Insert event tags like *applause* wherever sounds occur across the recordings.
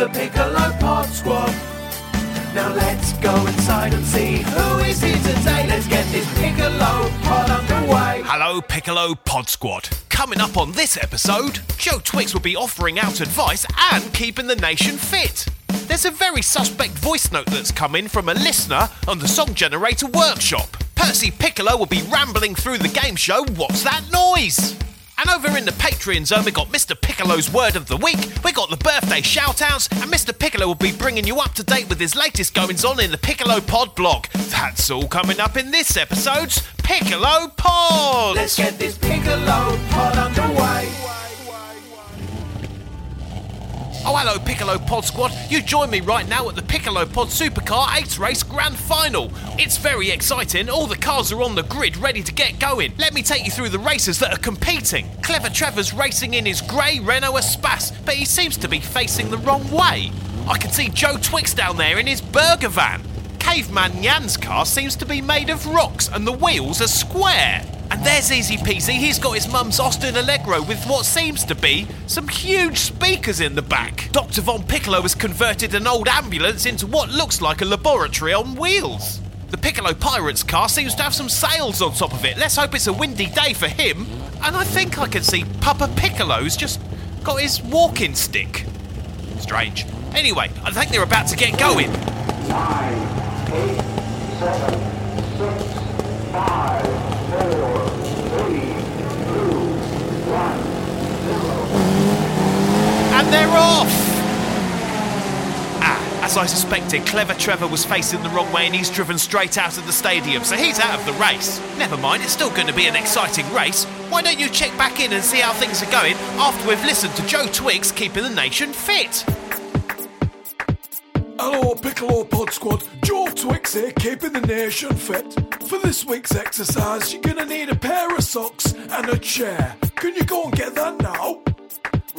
the Piccolo Pod Squad. Now let's go inside and see who is here today. Let's get this Piccolo Pod underway. Hello, Piccolo Pod Squad. Coming up on this episode, Joe Twix will be offering out advice and keeping the nation fit. There's a very suspect voice note that's come in from a listener on the Song Generator Workshop. Percy Piccolo will be rambling through the game show What's That Noise? And over in the Patreon zone, we got Mr. Piccolo's Word of the Week, we got the birthday shoutouts, and Mr. Piccolo will be bringing you up to date with his latest goings on in the Piccolo Pod blog. That's all coming up in this episode's Piccolo Pod! Let's get this Piccolo Pod underway. Oh, hello, Piccolo Pod Squad. You join me right now at the Piccolo Pod Supercar 8 Race Grand Final. It's very exciting. All the cars are on the grid ready to get going. Let me take you through the racers that are competing. Clever Trevor's racing in his grey Renault Espace, but he seems to be facing the wrong way. I can see Joe Twix down there in his burger van. Caveman Yan's car seems to be made of rocks and the wheels are square. And there's Easy Peasy, he's got his mum's Austin Allegro with what seems to be some huge speakers in the back. Dr. Von Piccolo has converted an old ambulance into what looks like a laboratory on wheels. The Piccolo Pirate's car seems to have some sails on top of it. Let's hope it's a windy day for him. And I think I can see Papa Piccolo's just got his walking stick. Strange. Anyway, I think they're about to get going. nine, eight, seven, six, five, four, three, two, one, And they're off! Ah, as I suspected, Clever Trevor was facing the wrong way and he's driven straight out of the stadium, so he's out of the race. Never mind, it's still going to be an exciting race. Why don't you check back in and see how things are going after we've listened to Joe Twix keeping the nation fit? Hello, Piccolo Pod Squad. Joe Twix here, keeping the nation fit. For this week's exercise, you're gonna need a pair of socks and a chair. Can you go and get that now?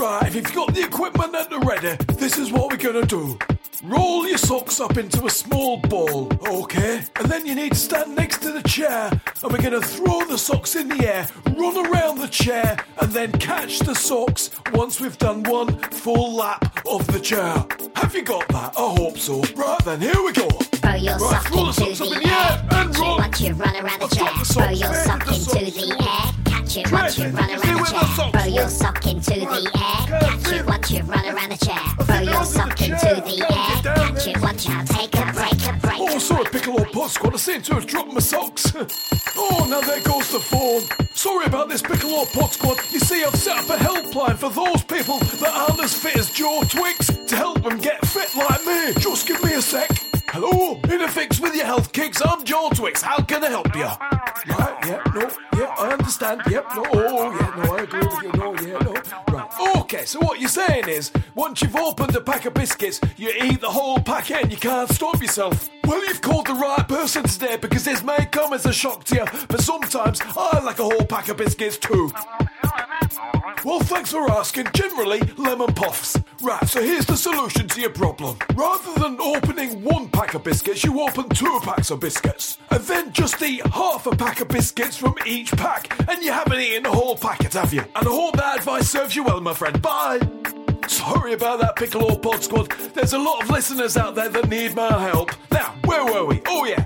Right, if you've got the equipment at the ready, this is what we're gonna do. Roll your socks up into a small ball, okay? And then you need to stand next to the chair, and we're gonna throw the socks in the air, run around the chair, and then catch the socks once we've done one full lap of the chair. Have you got that? I hope so. Right then, here we go. Throw your Right, sock into socks up the in the air air. and run. once you run around the chair. Throw your sock into the air. Catch it once you run around the chair. Throw your sock into the air. Catch it. once you run around the chair. Throw your I'll do the sock into the air. Catch it once you take a break, a break. Oh, a sorry, break. Piccolo Pod Squad. I seem to have dropped my socks. *laughs* oh, now there goes the phone. Sorry about this, Piccolo Pod Squad. You see, I've set up a helpline for those people that aren't as fit as Joe Twix to help them get fit like me. Just give me a sec. Hello, in a fix with your health kicks. I'm Joe Twix. How can I help you? Right, yeah, no, yeah, I understand. Yep, no, oh, yeah, no, I So what you're saying is, once you've opened a pack of biscuits, you eat the whole packet and you can't stop yourself. Well, you've called the right person today because this may come as a shock to you, but sometimes I like a whole pack of biscuits too. Well, thanks for asking. Generally, lemon puffs. Right, so here's the solution to your problem. Rather than opening one pack of biscuits, you open two packs of biscuits. And then just eat half a pack of biscuits from each pack, and you haven't eaten the whole packet, have you? And I hope that advice serves you well, my friend. Bye! Sorry about that, Piccolo Pod Squad. There's a lot of listeners out there that need my help. Now, where were we? Oh, yeah,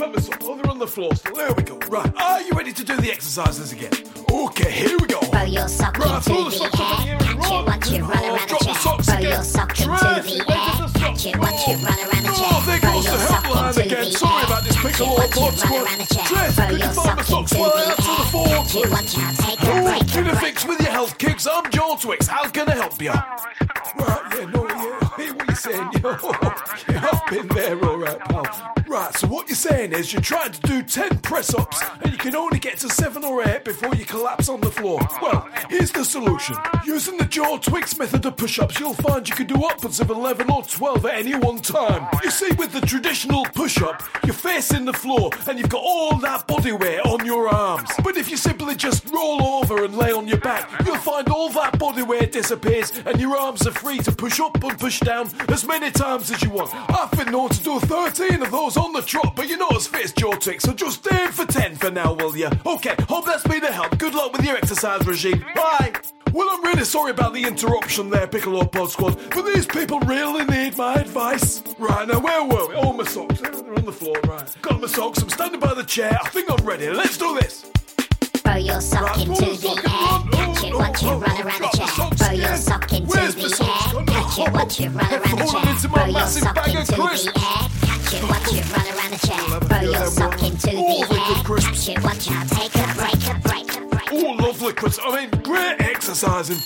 socks. Where did I put my socks? Oh, they're on the floor still. There we go. Right, are you ready to do the exercises again? Okay, here we go. Throw your sock Right, into the the socks up in the air. Catch it once you run around the chair. Throw your sock into the air. Catch it once you run around the chair. Oh, there goes the helpline again. the Sorry air. about this, Piccolo once run Squad. the. Throw could you find the sock socks while the answer the phone, Catch it once you take a break, a break. fix with your health kicks. I'm Joe Twix. How can I help you? Right, yeah, no, yeah. I hear what you're saying. *laughs* I've been there, all right, pal. Right, so what you're saying is you're trying to do 10 press ups and you can only get to 7 or 8 before you collapse on the floor. Well, here's the solution. Using the Joe Twix method of push ups, you'll find you can do upwards of 11 or 12 at any one time. You see, with the traditional push up, you're facing the floor and you've got all that body weight on your arms. Disappears and your arms are free to push up and push down as many times as you want. I've been known to do 13 of those on the trot, but you're not as fit Joe Twix, so just aim for 10 for now, will you? Okay, hope that's been a help. Good luck with your exercise regime. Bye. Well, I'm really sorry about the interruption there, Piccolo Pod Squad, but these people really need my advice. Right, now where were we? Oh, my socks. They're on the floor, right. Got my socks. I'm standing by the chair. I think I'm ready. Let's do this. Throw your sock into the air, catch it you Oh, run around the chair. Throw your sock into the air, catch it once you run around the chair. Throw your sock into the air, catch it once you run around the chair. I'll have a Throw your sock into the air, catch it once you take a break, a break, a break. Oh, lovely, Chris. I mean, great exercising.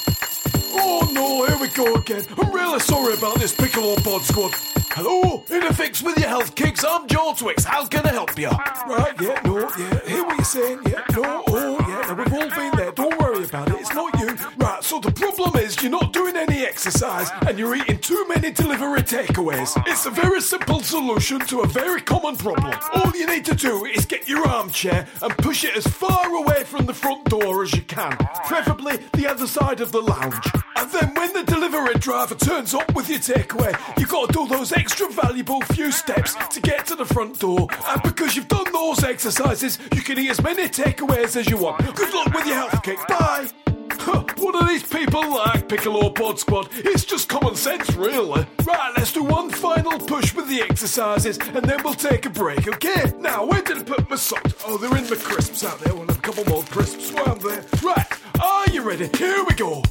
Oh no, here we go again. I'm really sorry about this Piccolo Pod Squad. Hello, in the fix with your health kicks. I'm Joe Twix. How can I help you? Right, yeah, no, yeah. Hear what you're saying, yeah, no, oh, yeah. We've all been there. Don't worry about it. You. Right, so the problem is you're not doing any exercise and you're eating too many delivery takeaways. It's a very simple solution to a very common problem. All you need to do is get your armchair and push it as far away from the front door as you can, preferably the other side of the lounge. And then when the delivery driver turns up with your takeaway, you've got to do those extra valuable few steps to get to the front door. And because you've done those exercises, you can eat as many takeaways as you want. Good luck with your health kick. Bye. Huh, *laughs* What are these people like, Piccolo Pod Squad? It's just common sense, really. Right, let's do one final push with the exercises, and then we'll take a break, okay? Now, where did I put my socks? Oh, they're in the crisps out there. We'll have a couple more crisps while I'm there. Right, are you ready? Here we go.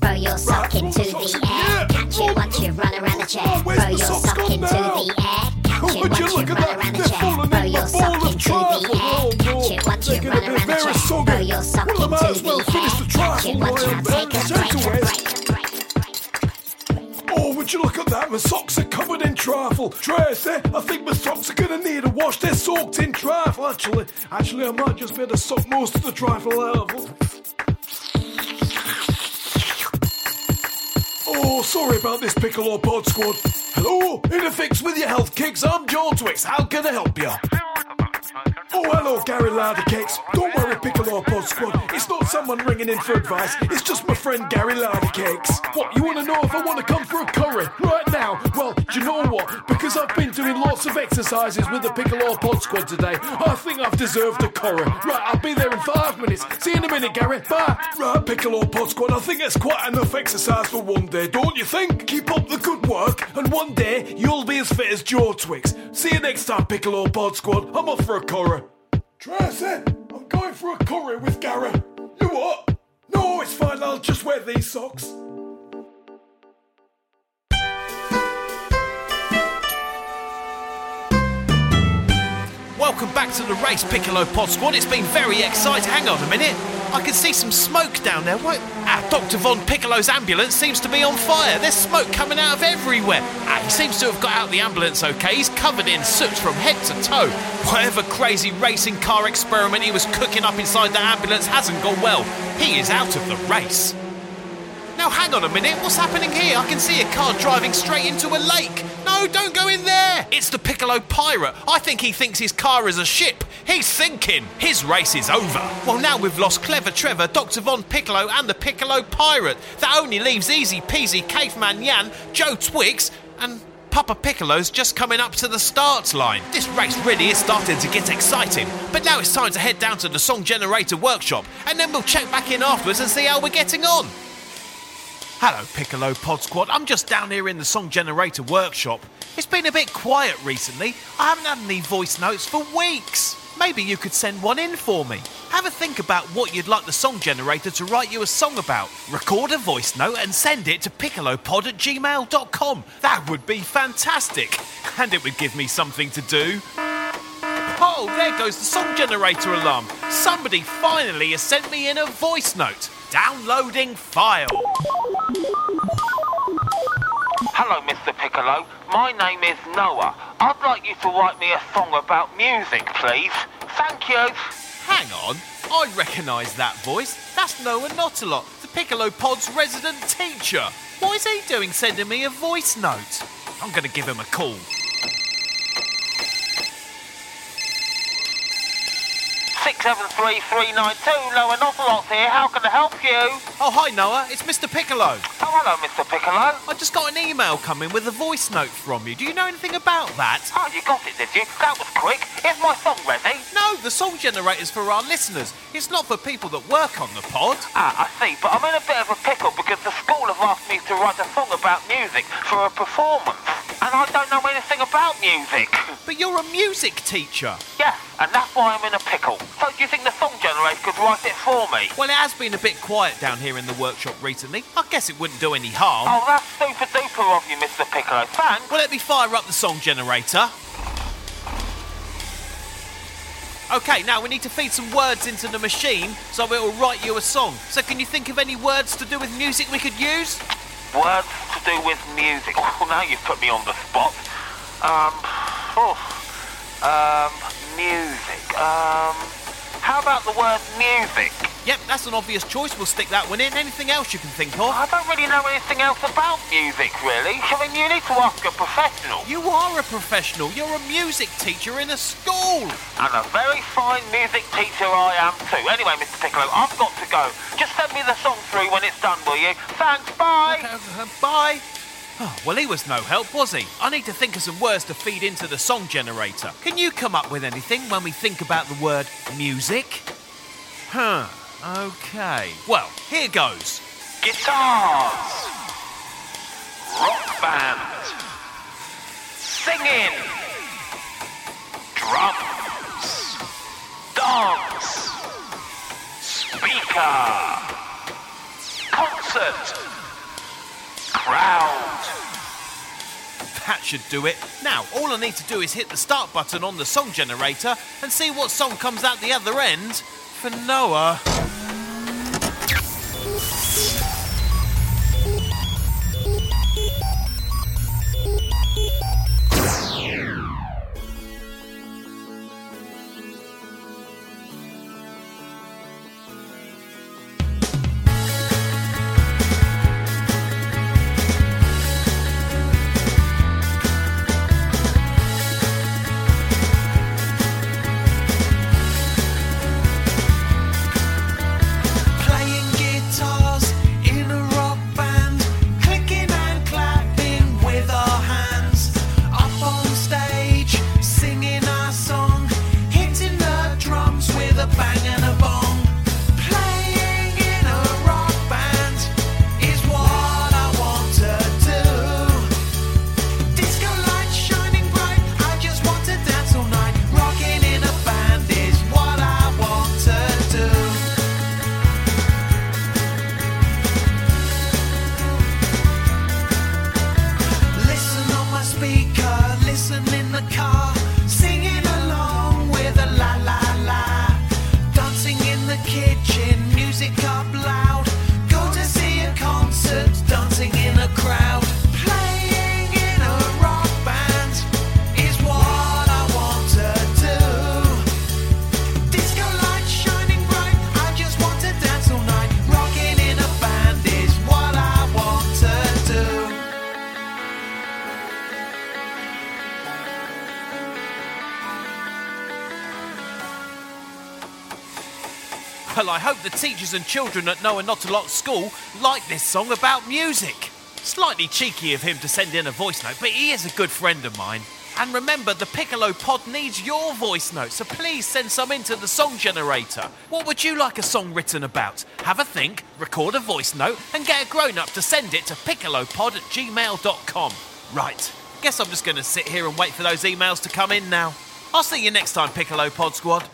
Throw your sock Right, into the air, yeah. catch it once you run around the chair. Oh, Throw your sock into now? the air, catch Oh, it once you you look at run that? around the chair. falling Throw your sock into the air, Oh, catch it once you run around the chair. Throw your sock Well, into well the finish air, the catch trifle it you I'm take a break, a. Oh, would you look at that? My socks are covered in trifle. Tracy, I think my socks are gonna need a wash. They're soaked in trifle, actually. Actually, I might just be able to suck most of the trifle out of them. Oh, sorry about this, Piccolo Pod Squad. Hello, in a fix with your health kicks. I'm Joe Twix. How can I help you? Oh, hello, Gary Larder Cakes. Don't worry, Piccolo Pod Squad. It's not someone ringing in for advice. It's just my friend Gary Larder Cakes. What, you want to know if I want to come for a curry right now? Well, do you know what? Because I've been doing lots of exercises with the Piccolo Pod Squad today, I think I've deserved a curry. Right, I'll be there in five minutes. See you in a minute, Gary. Bye. Right, Piccolo Pod Squad, I think that's quite enough exercise for one day, don't you think? Keep up the good work, and one day you'll be as fit as Joe Twix. See you next time, Piccolo Pod Squad. I'm off for a curry. Tracy, I'm going for a curry with Gary. You what? No, it's fine. I'll just wear these socks. Welcome back to the race, Piccolo Pod Squad. It's been very exciting. Hang on a minute. I can see some smoke down there. What? Ah, Dr. Von Piccolo's ambulance seems to be on fire. There's smoke coming out of everywhere. Ah, he seems to have got out of the ambulance okay. He's covered in soot from head to toe. Whatever crazy racing car experiment he was cooking up inside the ambulance hasn't gone well. He is out of the race. Now, hang on a minute. What's happening here? I can see a car driving straight into a lake. No, don't go in there. It's the Piccolo pirate. I think he thinks his car is a ship. He's sinking. His race is over. Well, now we've lost Clever Trevor, Dr. Von Piccolo, and the Piccolo pirate. That only leaves Easy Peasy, Caveman Yan, Joe Twix, and Papa Piccolo's just coming up to the start line. This race really is starting to get exciting. But now it's time to head down to the Song Generator workshop, and then we'll check back in afterwards and see how we're getting on. Hello, Piccolo Pod Squad. I'm just down here in the Song Generator workshop. It's been a bit quiet recently. I haven't had any voice notes for weeks. Maybe you could send one in for me. Have a think about what you'd like the Song Generator to write you a song about. Record a voice note and send it to piccolopod at gmail.com. That would be fantastic. And it would give me something to do. Oh, there goes the song generator alarm. Somebody finally has sent me in a voice note. Downloading file. Hello, Mr. Piccolo. My name is Noah. I'd like you to write me a song about music, please. Thank you. Hang on, I recognise that voice. That's Noah Notalot, the Piccolo Pod's resident teacher. What is he doing sending me a voice note? I'm going to give him a call. 673392, Noah Notalot here. How can I help you? Oh, hi Noah, it's Mr. Piccolo. Oh, hello, Mr. Piccolo. I just got an email coming with a voice note from you. Do you know anything about that? Oh, you got it, did you? That was quick. Is my song ready? No, the song generator's for our listeners. It's not for people that work on the pod. Ah, I see, but I'm in a bit of a pickle because the school have asked me to write a song about music for a performance. And I don't know anything about music. But you're a music teacher. yeah, and that's why I'm in a pickle. So do you think the song generator could write it for me? Well, it has been a bit quiet down here in the workshop recently. I guess it wouldn't do any harm. Oh, that's super duper of you, Mr. Piccolo. Thanks. Well, let me fire up the song generator. Okay, now we need to feed some words into the machine so it will write you a song. So, can you think of any words to do with music we could use? Words to do with music. *laughs* Oh, now you've put me on the spot. Um, oh, um, music. Um, how about the word music? Yep, that's an obvious choice. We'll stick that one in. Anything else you can think of? I don't really know anything else about music, really. I mean, you need to ask a professional. You are a professional. You're a music teacher in a school. And a very fine music teacher I am too. Anyway, Mr. Piccolo, I've got to go. Just send me the song through when it's done, will you? Thanks, bye. Uh, bye. Oh, well, he was no help, was he? I need to think of some words to feed into the song generator. Can you come up with anything when we think about the word music? Huh. Okay. Well, here goes. Guitars. Rock band. Singing. Drums. Dance. Speaker. Concert. Crowd. That should do it. Now, all I need to do is hit the start button on the song generator and see what song comes out the other end for Noah. Teachers and children at Noah Notalot School like this song about music. Slightly cheeky of him to send in a voice note, but he is a good friend of mine. And remember, the Piccolo Pod needs your voice note, so please send some into the song generator. What would you like a song written about? Have a think, record a voice note, and get a grown up to send it to piccolopod at gmail.com. Right, guess I'm just going to sit here and wait for those emails to come in now. I'll see you next time, Piccolo Pod Squad.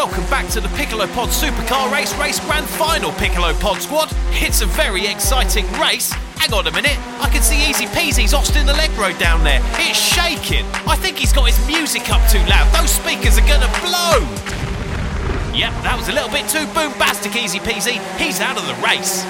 Welcome back to the Piccolo Pod Supercar Race Race Grand Final, Piccolo Pod Squad. It's a very exciting race. Hang on a minute, I can see Easy Peasy's Austin Allegro down there. It's shaking. I think he's got his music up too loud. Those speakers are gonna blow. Yep, that was a little bit too boombastic, Easy Peasy. He's out of the race.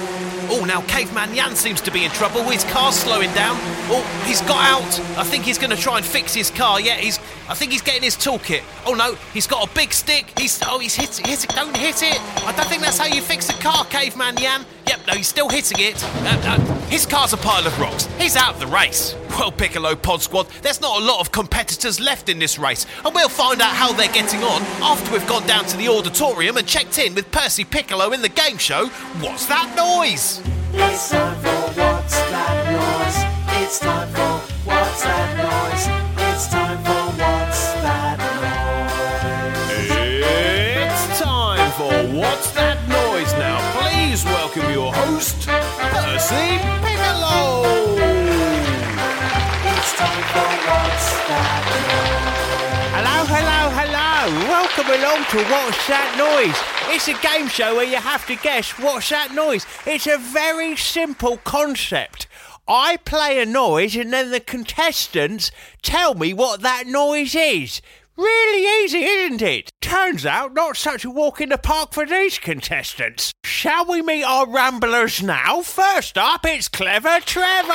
Oh, now Caveman Jan seems to be in trouble. His car's slowing down. Oh, he's got out. I think he's going to try and fix his car. Yeah, he's. I think he's getting his toolkit. Oh no, he's got a big stick. He's. Oh, he's hit, hit it. Don't hit it. I don't think that's how you fix a car, Caveman Jan. Yep, no, he's still hitting it. Uh, uh, His car's a pile of rocks. He's out of the race. Well, Piccolo Pod Squad, there's not a lot of competitors left in this race, and we'll find out how they're getting on after we've gone down to the auditorium and checked in with Percy Piccolo in the game show. What's that noise? It's time for what's that noise? It's time for what's that noise? It's time for what's that It's time for What's That Noise now. Please welcome your host, Percy Piccolo. It's time for what's that Hello, hello, hello. Welcome along to What's That Noise? It's a game show where you have to guess what's that noise. It's a very simple concept. I play a noise and then the contestants tell me what that noise is. Really easy, isn't it? Turns out not such a walk in the park for these contestants. Shall we meet our ramblers now? First up, it's Clever Trevor.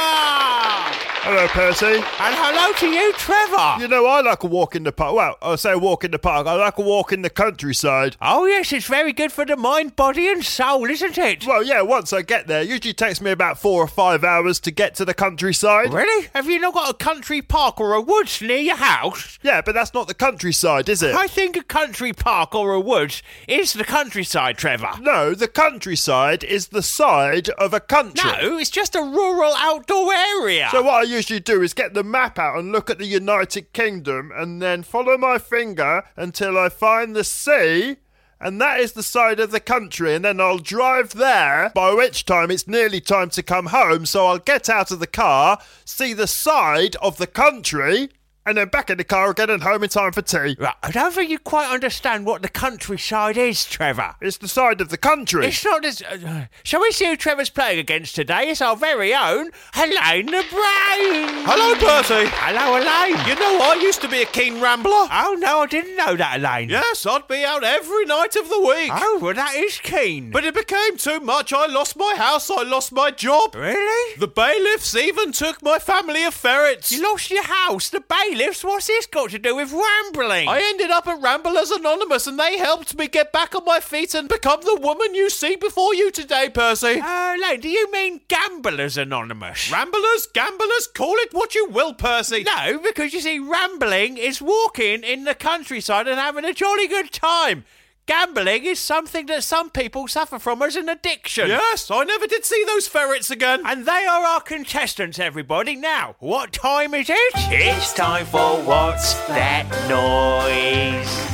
Hello, Percy. And hello to you, Trevor. You know, I like a walk in the park. Well, I say walk in the park. I like a walk in the countryside. Oh, yes, it's very good for the mind, body, and soul, isn't it? Well, yeah, once I get there, usually takes me about four or five hours to get to the countryside. Really? Have you not got a country park or a woods near your house? Yeah, but that's not the countryside, is it? I think a country park or a woods is the countryside, Trevor. No, the countryside is the side of a country. No, it's just a rural outdoor area. So what I usually do is get the map out and look at the United Kingdom and then follow my finger until I find the sea. And that is the side of the country, and then I'll drive there, by which time it's nearly time to come home. So I'll get out of the car, see the side of the country, and then back in the car again and home in time for tea. Right, I don't think you quite understand what the countryside is, Trevor. It's the side of the country. It's not as. Uh, shall we see who Trevor's playing against today? It's our very own Elaine the Brain. Hello, Percy. Hello, Elaine. You know, I used to be a keen rambler. Oh, no, I didn't know that, Elaine. Yes, I'd be out every night of the week. Oh, well, that is keen. But it became too much. I lost my house, I lost my job. Really? The bailiffs even took my family of ferrets. You lost your house, the bailiffs? What's this got to do with rambling? I ended up at Ramblers Anonymous and they helped me get back on my feet and become the woman you see before you today, Percy. Uh, oh, Elaine, do you mean Gamblers Anonymous? Ramblers, gamblers, call it what you will, Percy. no, because you see, rambling is walking in the countryside and having a jolly good time. Gambling is something that some people suffer from as an addiction. Yes, I never did see those ferrets again. And they are our contestants, everybody. Now, what time is it? It's time for What's That Noise?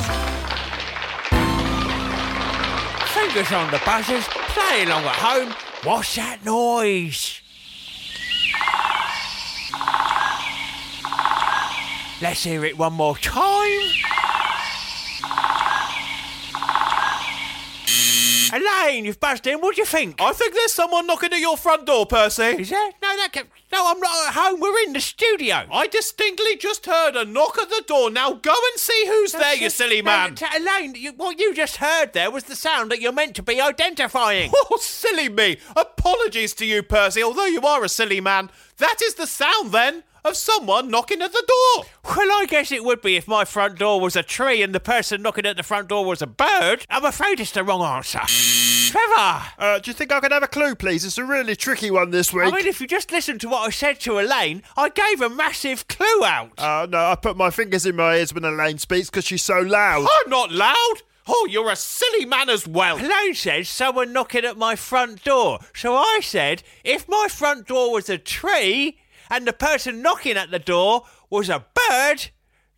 Fingers on the buzzers, play along at home. What's that noise? Let's hear it one more time. Elaine, you've buzzed in. What do you think? I think there's someone knocking at your front door, Percy. Is there? No, that can... No, I'm not at home. We're in the studio. I distinctly just heard a knock at the door. Now go and see who's there, you silly No, man. t- Elaine, you, what you just heard there was the sound that you're meant to be identifying. *laughs* Oh, silly me. Apologies to you, Percy, although you are a silly man. That is the sound, then, of someone knocking at the door. Well, I guess it would be if my front door was a tree and the person knocking at the front door was a bird. I'm afraid it's the wrong answer. Trevor! Uh, do you think I could have a clue, please? It's a really tricky one this week. I mean, if you just listened to what I said to Elaine, I gave a massive clue out. Uh, no, I put my fingers in my ears when Elaine speaks because she's so loud. I'm not loud. Oh, you're a silly man as well. Elaine said someone knocking at my front door. So I said, if my front door was a tree and the person knocking at the door was a bird,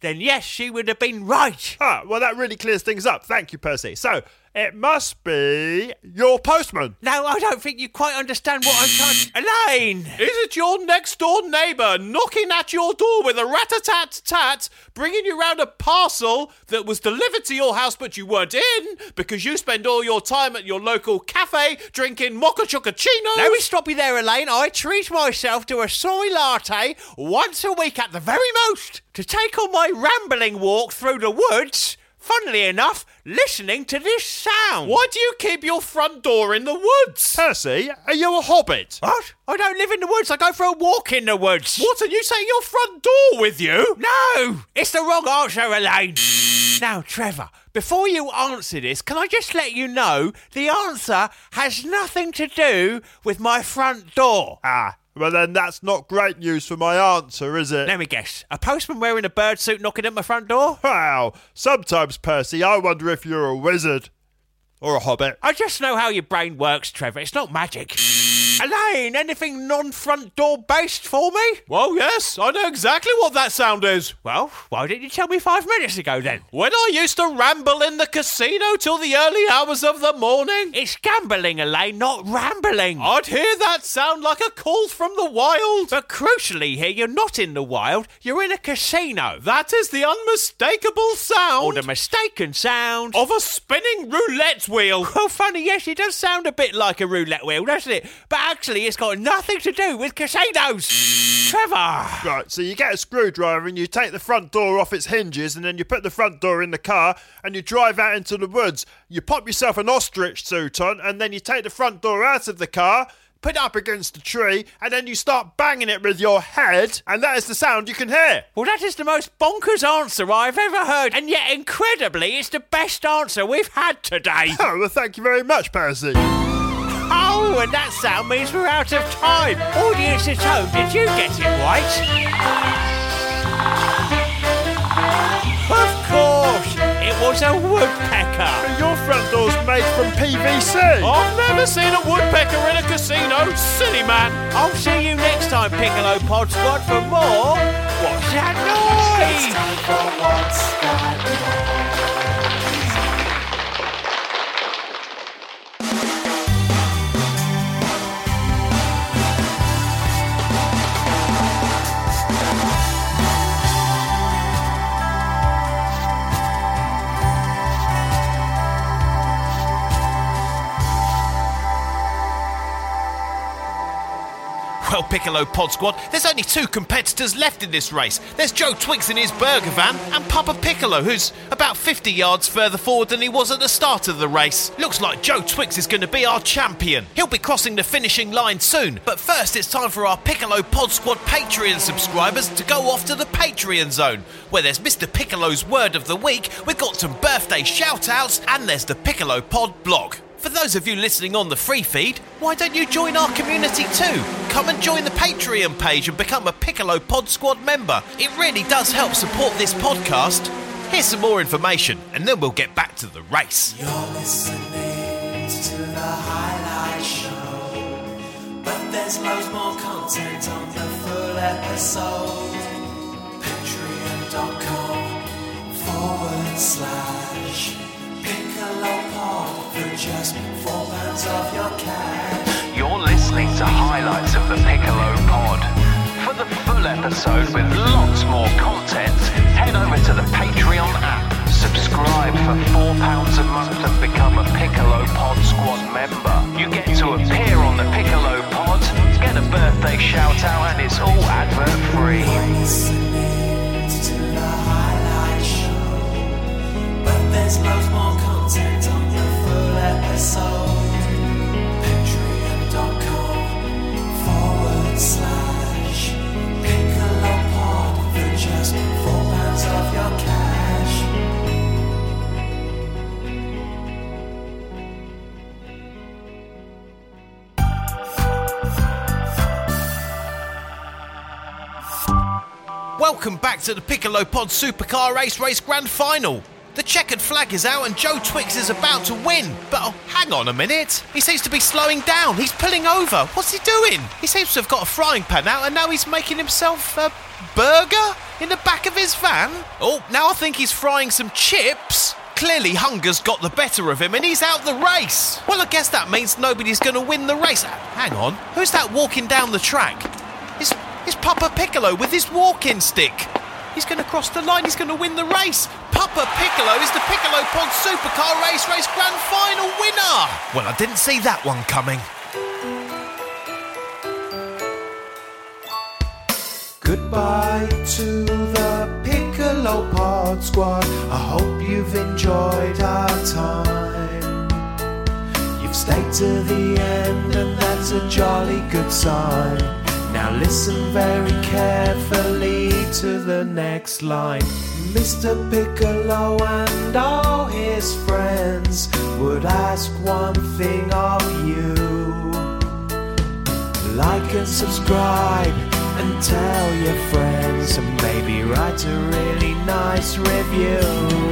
then yes, she would have been right. Ah, well, that really clears things up. Thank you, Percy. So, it must be your postman. No, I don't think you quite understand what I'm trying. Elaine! Is it your next door neighbour knocking at your door with a rat a tat tat, bringing you round a parcel that was delivered to your house but you weren't in because you spend all your time at your local cafe drinking mocha chocochinos? Let me stop you there, Elaine. I treat myself to a soy latte once a week at the very most to take on my rambling walk through the woods. Funnily enough, listening to this sound. Why do you keep your front door in the woods? Percy, are you a hobbit? What? I don't live in the woods. I go for a walk in the woods. What, and you take your front door with you? No! It's the wrong answer, Elaine. Now, Trevor, before you answer this, can I just let you know the answer has nothing to do with my front door? Ah, well then that's not great news for my answer, is it? Let me guess. A postman wearing a bird suit knocking at my front door? Wow, sometimes, Percy, I wonder if you're a wizard. Or a hobbit. I just know how your brain works, Trevor. It's not magic. Elaine, anything non front door based for me? Well, yes, I know exactly what that sound is. Well, why didn't you tell me five minutes ago then? When I used to ramble in the casino till the early hours of the morning, It's gambling, Elaine, not rambling. I'd hear that sound like a call from the wild. But crucially here, you're not in the wild, you're in a casino. That is the unmistakable sound Or the mistaken sound. of a spinning roulette wheel. Well, funny, yes, it does sound a bit like a roulette wheel, doesn't it? But actually, it's got nothing to do with casinos. Trevor! Right, so you get a screwdriver and you take the front door off its hinges and then you put the front door in the car and you drive out into the woods. You pop yourself an ostrich suit on and then you take the front door out of the car, put it up against a tree, and then you start banging it with your head, and that is the sound you can hear. Well, that is the most bonkers answer I've ever heard, and yet, incredibly, it's the best answer we've had today. *laughs* Oh, well, thank you very much, Percy. Oh, and that sound means we're out of time. Audience at home, did you get it right? Of course, it was a woodpecker. Your front door's made from PVC. I've never seen a woodpecker in a casino, silly man. I'll see you next time, Piccolo Pod Squad, for more. What's that noise? Well, Piccolo Pod Squad, there's only two competitors left in this race. There's Joe Twix in his burger van and Papa Piccolo, who's about 50 yards further forward than he was at the start of the race. Looks like Joe Twix is going to be our champion. He'll be crossing the finishing line soon. But first, it's time for our Piccolo Pod Squad Patreon subscribers to go off to the Patreon zone, where there's Mr. Piccolo's Word of the Week, we've got some birthday shout outs, and there's the Piccolo Pod blog. For those of you listening on the free feed, why don't you join our community too? Come and join the Patreon page and become a Piccolo Pod Squad member. It really does help support this podcast. Here's some more information, and then we'll get back to the race. To the show, but there's loads more content on the full episode. Patreon.com forward slash Piccolo You're listening to highlights of the Piccolo Pod. For the full episode with lots more content, head over to the Patreon app, subscribe for £4 a month and become a Piccolo Pod Squad member. You get to appear on the Piccolo Pod, get a birthday shout out, and it's all advert free. Welcome back to the Piccolo Pod Supercar Race Race Grand Final. The checkered flag is out and Joe Twix is about to win. But oh, hang on a minute. He seems to be slowing down. He's pulling over. What's he doing? He seems to have got a frying pan out and now he's making himself a burger in the back of his van. Oh, now I think he's frying some chips. Clearly, hunger's got the better of him and he's out the race. Well, I guess that means nobody's going to win the race. Hang on. Who's that walking down the track? It's, it's Papa Piccolo with his walking stick. He's going to cross the line. He's going to win the race. Papa Piccolo is the Piccolo Pod Supercar Race Race Grand Final winner. Well, I didn't see that one coming. Goodbye to the Piccolo Pod Squad. I hope you've enjoyed our time. You've stayed to the end, and that's a jolly good sign. Now listen very carefully to the next line. Mr. Piccolo and all his friends would ask one thing of you. Like and subscribe and tell your friends and maybe write a really nice review.